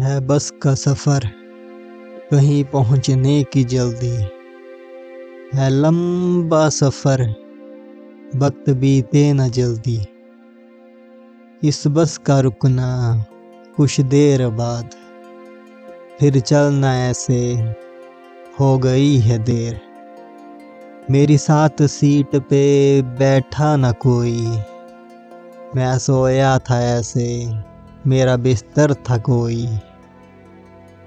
है बस का सफ़र कहीं पहुँचने की जल्दी। है लंबा सफ़र, वक्त बीते न जल्दी। इस बस का रुकना कुछ देर बाद, फिर चलना ऐसे हो गई है देर। मेरी साथ सीट पे बैठा न कोई, मैं सोया था ऐसे मेरा बिस्तर था कोई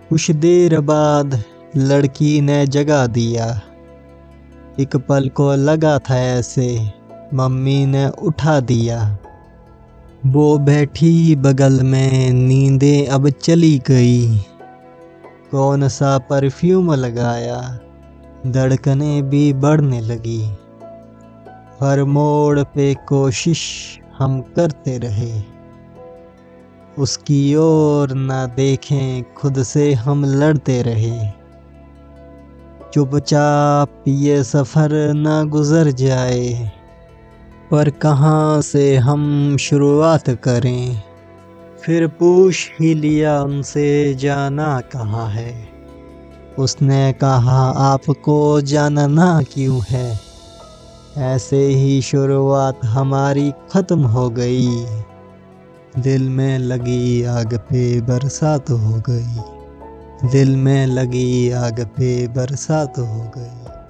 कुछ देर बाद लड़की ने जगा दिया। एक पल को लगा था ऐसे, मम्मी ने उठा दिया। वो बैठी बगल में नींदें अब चली गई। कौन सा परफ्यूम लगाया, धड़कने भी बढ़ने लगी। हर मोड़ पे कोशिश हम करते रहे। उसकी ओर ना देखें, खुद से हम लड़ते रहे। चुपचाप ये सफ़र ना गुज़र जाए, पर कहाँ से हम शुरुआत करें? फिर पूछ ही लिया उनसे, जाना कहाँ है? उसने कहा, आपको जानना क्यों है? ऐसे ही शुरुआत हमारी ख़त्म हो गई। दिल में लगी आग पे बरसात हो गई। दिल में लगी आग पे बरसात हो गई।